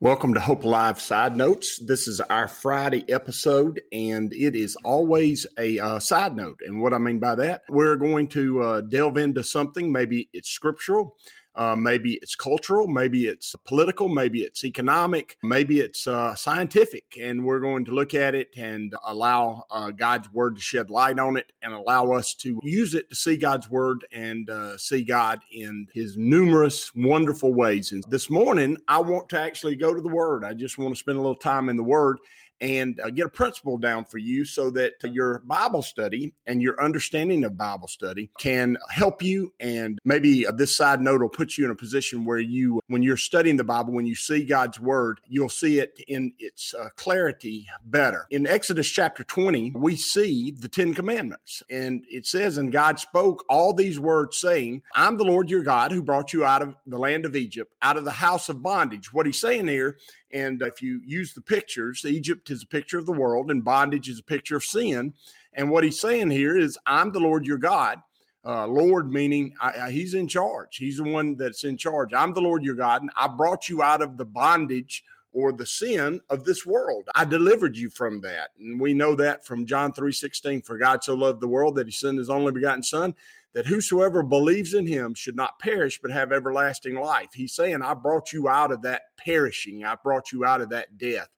Welcome to Hope Alive Side Notes. This is our Friday episode, and it is always a uh, side note. And what I mean by that, we're going to uh, delve into something. Maybe it's scriptural, uh, maybe it's cultural, maybe it's political, maybe it's economic, maybe it's uh, scientific. And we're going to look at it and allow uh, God's word to shed light on it and allow us to use it to see God's word and uh, see God in his numerous wonderful ways. And this morning, I want to actually go to the word. I just want to spend a little time in the word and uh, get a principle down for you so that your Bible study and your understanding of Bible study can help you. And maybe uh, this side note will put you in a position where you, when you're studying the Bible, when you see God's word, you'll see it in its uh, clarity better. In Exodus chapter 20, we see the Ten Commandments. And it says, And God spoke all these words, saying, I'm the Lord your God who brought you out of the land of Egypt, out of the house of bondage. What he's saying here and if you use the pictures, Egypt is a picture of the world and bondage is a picture of sin. And what he's saying here is, I'm the Lord your God. Uh, Lord meaning I, I, he's in charge. He's the one that's in charge. I'm the Lord your God, and I brought you out of the bondage or the sin of this world. I delivered you from that. And we know that from John 3 16. For God so loved the world that he sent his only begotten son, that whosoever believes in him should not perish but have everlasting life. He's saying, I brought you out of that perishing, I brought you out of that death,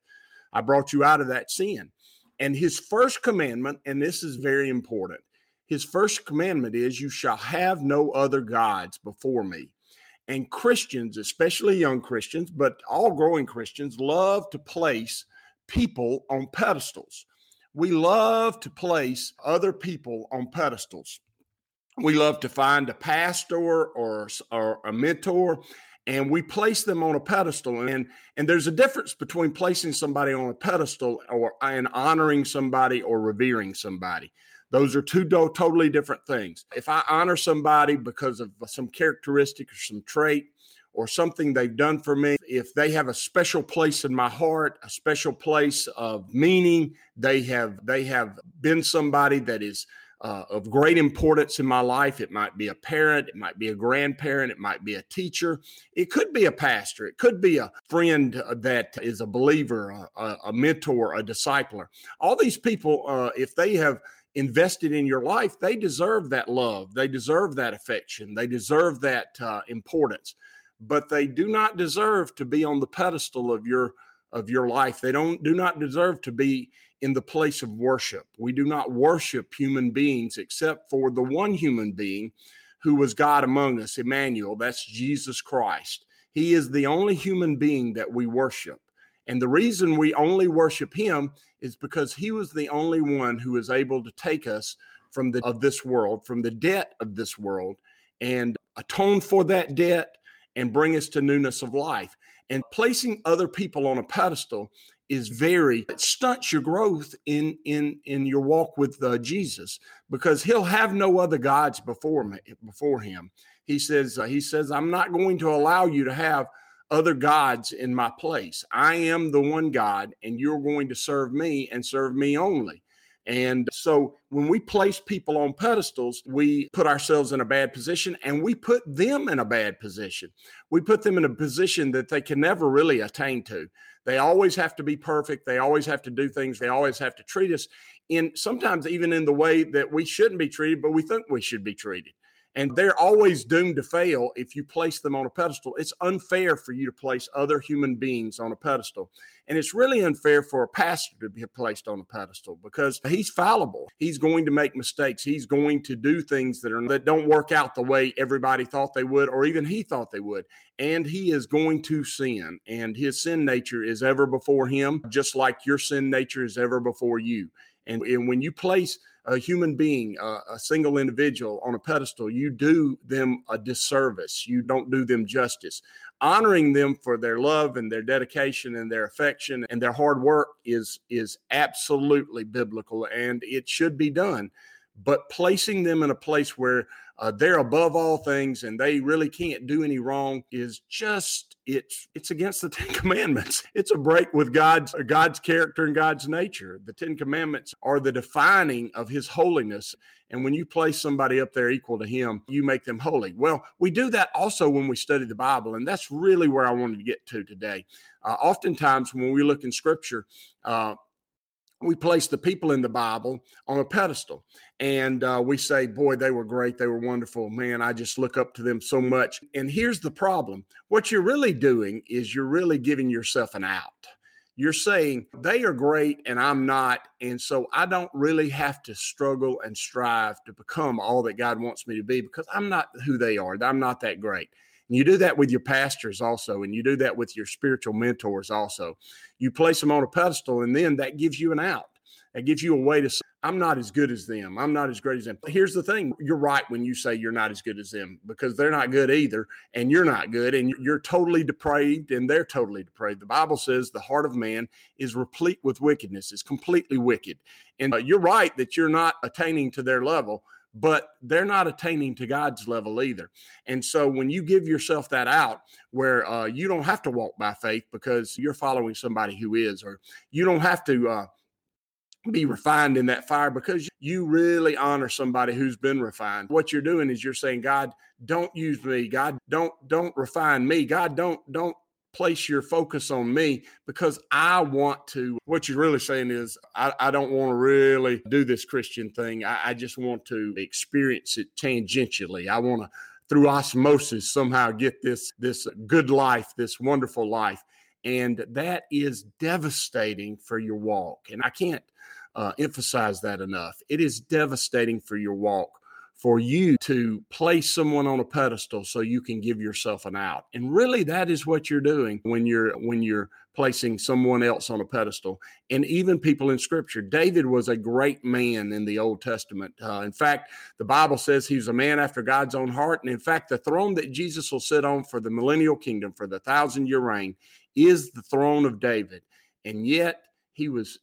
I brought you out of that sin. And his first commandment, and this is very important, his first commandment is, You shall have no other gods before me. And Christians, especially young Christians, but all growing Christians, love to place people on pedestals. We love to place other people on pedestals we love to find a pastor or, or a mentor and we place them on a pedestal and and there's a difference between placing somebody on a pedestal or and honoring somebody or revering somebody. Those are two do- totally different things. If i honor somebody because of some characteristic or some trait or something they've done for me if they have a special place in my heart a special place of meaning they have they have been somebody that is uh, of great importance in my life. It might be a parent, it might be a grandparent, it might be a teacher, it could be a pastor, it could be a friend uh, that is a believer, a, a mentor, a discipler. All these people, uh, if they have invested in your life, they deserve that love, they deserve that affection, they deserve that uh, importance, but they do not deserve to be on the pedestal of your of your life. They don't do not deserve to be in the place of worship. We do not worship human beings except for the one human being who was God among us, Emmanuel. That's Jesus Christ. He is the only human being that we worship. And the reason we only worship him is because he was the only one who is able to take us from the of this world, from the debt of this world and atone for that debt and bring us to newness of life. And placing other people on a pedestal is very it stunts your growth in in in your walk with uh, Jesus because he'll have no other gods before me before him. He says uh, he says I'm not going to allow you to have other gods in my place. I am the one God and you're going to serve me and serve me only. And so when we place people on pedestals, we put ourselves in a bad position and we put them in a bad position. We put them in a position that they can never really attain to. They always have to be perfect. They always have to do things. They always have to treat us in sometimes even in the way that we shouldn't be treated, but we think we should be treated. And they're always doomed to fail if you place them on a pedestal. It's unfair for you to place other human beings on a pedestal. And it's really unfair for a pastor to be placed on a pedestal because he's fallible. He's going to make mistakes. He's going to do things that are that don't work out the way everybody thought they would or even he thought they would. And he is going to sin and his sin nature is ever before him just like your sin nature is ever before you. And, and when you place a human being, uh, a single individual on a pedestal, you do them a disservice. You don't do them justice. Honoring them for their love and their dedication and their affection and their hard work is is absolutely biblical and it should be done. But placing them in a place where uh, they're above all things and they really can't do any wrong is just it's it's against the Ten Commandments. It's a break with God's God's character and God's nature. The Ten Commandments are the defining of His holiness. And when you place somebody up there equal to Him, you make them holy. Well, we do that also when we study the Bible, and that's really where I wanted to get to today. Uh, oftentimes, when we look in Scripture, uh, we place the people in the Bible on a pedestal and uh, we say, Boy, they were great. They were wonderful. Man, I just look up to them so much. And here's the problem what you're really doing is you're really giving yourself an out. You're saying they are great and I'm not. And so I don't really have to struggle and strive to become all that God wants me to be because I'm not who they are. I'm not that great. And you do that with your pastors also, and you do that with your spiritual mentors also. You place them on a pedestal, and then that gives you an out. That gives you a way to say, I'm not as good as them. I'm not as great as them. Here's the thing you're right when you say you're not as good as them because they're not good either, and you're not good, and you're totally depraved, and they're totally depraved. The Bible says the heart of man is replete with wickedness, it's completely wicked. And uh, you're right that you're not attaining to their level, but they're not attaining to God's level either. And so when you give yourself that out, where uh, you don't have to walk by faith because you're following somebody who is, or you don't have to uh, be refined in that fire because you really honor somebody who's been refined. What you're doing is you're saying, God, don't use me. God, don't don't refine me. God, don't don't place your focus on me because I want to. What you're really saying is, I, I don't want to really do this Christian thing. I, I just want to experience it tangentially. I want to, through osmosis, somehow get this this good life, this wonderful life, and that is devastating for your walk. And I can't uh, emphasize that enough. It is devastating for your walk for you to place someone on a pedestal so you can give yourself an out. And really that is what you're doing when you're when you're placing someone else on a pedestal. And even people in scripture david was a great man in the old testament. Uh, in fact the bible says he was a man after god's own heart. And in fact the throne that jesus will sit on for the millennial kingdom for the thousand year reign is the throne of david. And yet he was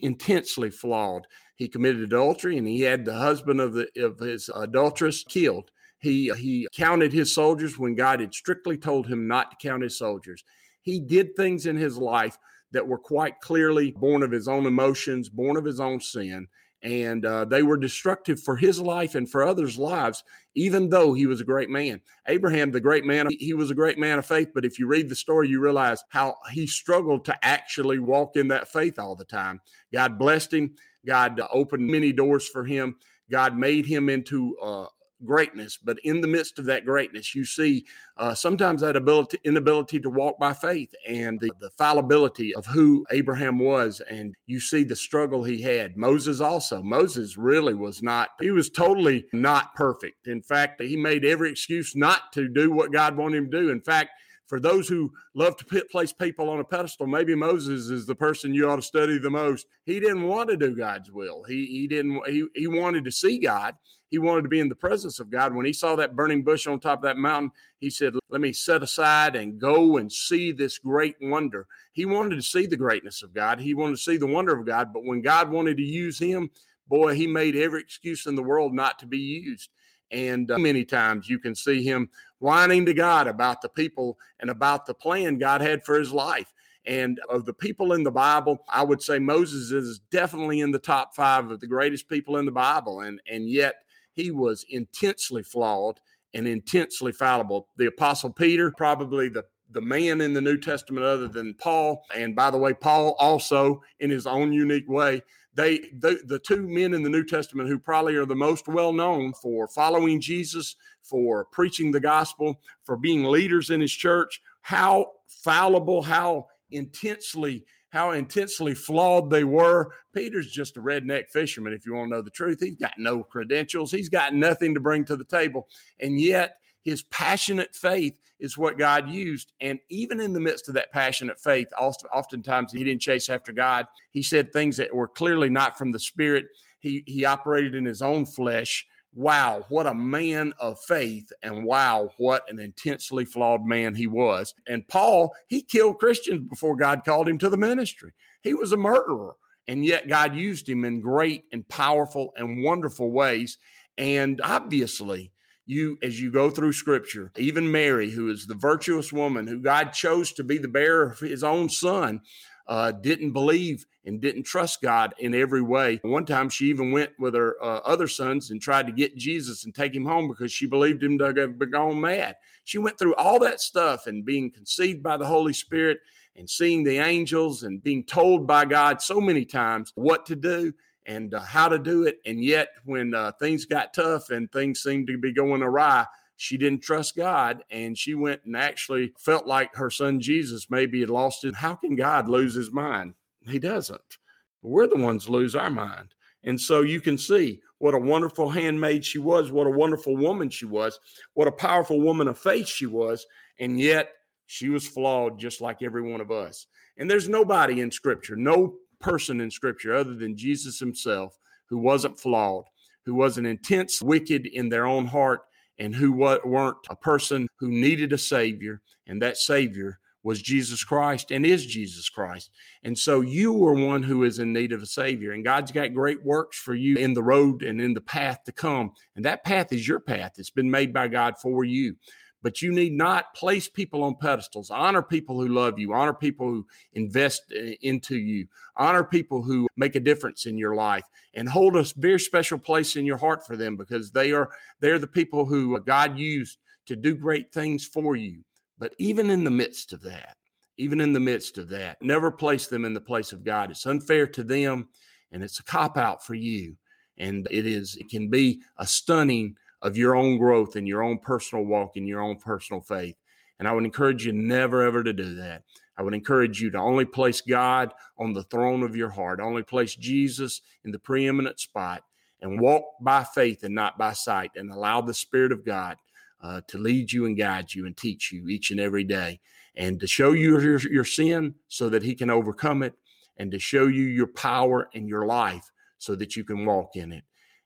intensely flawed. He committed adultery and he had the husband of the of his adulteress killed. He he counted his soldiers when God had strictly told him not to count his soldiers. He did things in his life that were quite clearly born of his own emotions, born of his own sin, and uh, they were destructive for his life and for others' lives, even though he was a great man. Abraham, the great man, he was a great man of faith, but if you read the story, you realize how he struggled to actually walk in that faith all the time. God blessed him, God opened many doors for him. God made him into uh, greatness, but in the midst of that greatness, you see uh, sometimes that ability, inability to walk by faith and the, the fallibility of who Abraham was. And you see the struggle he had. Moses also. Moses really was not, he was totally not perfect. In fact, he made every excuse not to do what God wanted him to do. In fact, for those who love to place people on a pedestal, maybe Moses is the person you ought to study the most. He didn't want to do God's will. He he didn't he, he wanted to see God. He wanted to be in the presence of God. When he saw that burning bush on top of that mountain, he said, Let me set aside and go and see this great wonder. He wanted to see the greatness of God. He wanted to see the wonder of God. But when God wanted to use him, boy, he made every excuse in the world not to be used. And uh, many times you can see him whining to God about the people and about the plan God had for his life. And of the people in the Bible, I would say Moses is definitely in the top five of the greatest people in the Bible. And, and yet he was intensely flawed and intensely fallible. The Apostle Peter, probably the the man in the New Testament other than Paul. And by the way, Paul also, in his own unique way, they the, the two men in the New Testament who probably are the most well known for following Jesus, for preaching the gospel, for being leaders in his church, how fallible, how intensely how intensely flawed they were. Peter's just a redneck fisherman, if you want to know the truth. He's got no credentials, he's got nothing to bring to the table. And yet, his passionate faith is what God used. And even in the midst of that passionate faith, oftentimes he didn't chase after God. He said things that were clearly not from the Spirit. He, he operated in his own flesh wow, what a man of faith, and wow, what an intensely flawed man he was. And Paul, he killed Christians before God called him to the ministry. He was a murderer, and yet God used him in great and powerful and wonderful ways. And obviously, you as you go through scripture even mary who is the virtuous woman who god chose to be the bearer of his own son uh, didn't believe and didn't trust God in every way. One time, she even went with her uh, other sons and tried to get Jesus and take him home because she believed him to have gone mad. She went through all that stuff and being conceived by the Holy Spirit and seeing the angels and being told by God so many times what to do and uh, how to do it. And yet, when uh, things got tough and things seemed to be going awry, she didn't trust God and she went and actually felt like her son Jesus maybe had lost it. How can God lose his mind? He doesn't. We're the ones lose our mind. And so you can see what a wonderful handmaid she was, what a wonderful woman she was, what a powerful woman of faith she was. And yet she was flawed just like every one of us. And there's nobody in scripture, no person in scripture other than Jesus himself who wasn't flawed, who wasn't intense wicked in their own heart, and who weren't a person who needed a savior, and that savior was Jesus Christ and is Jesus Christ. And so you are one who is in need of a Savior. And God's got great works for you in the road and in the path to come. And that path is your path. It's been made by God for you but you need not place people on pedestals. Honor people who love you, honor people who invest uh, into you, honor people who make a difference in your life, and hold a very special place in your heart for them because they are they're the people who God used to do great things for you. But even in the midst of that, even in the midst of that, never place them in the place of God. It's unfair to them and it's a cop out for you. And it is, it can be a stunning of your own growth and your own personal walk and your own personal faith. And I would encourage you never ever to do that. I would encourage you to only place God on the throne of your heart, only place Jesus in the preeminent spot, and walk by faith and not by sight, and allow the Spirit of God uh, to lead you and guide you and teach you each and every day, and to show you your, your sin so that He can overcome it, and to show you your power and your life so that you can walk in it.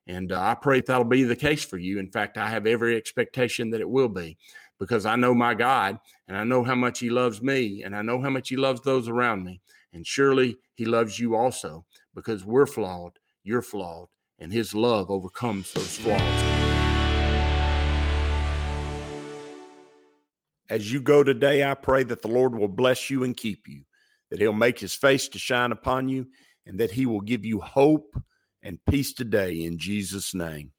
And uh, I pray that'll be the case for you. In fact, I have every expectation that it will be because I know my God and I know how much He loves me and I know how much He loves those around me. And surely He loves you also because we're flawed, you're flawed, and His love overcomes those flaws. As you go today, I pray that the Lord will bless you and keep you, that He'll make His face to shine upon you, and that He will give you hope and peace today in Jesus' name.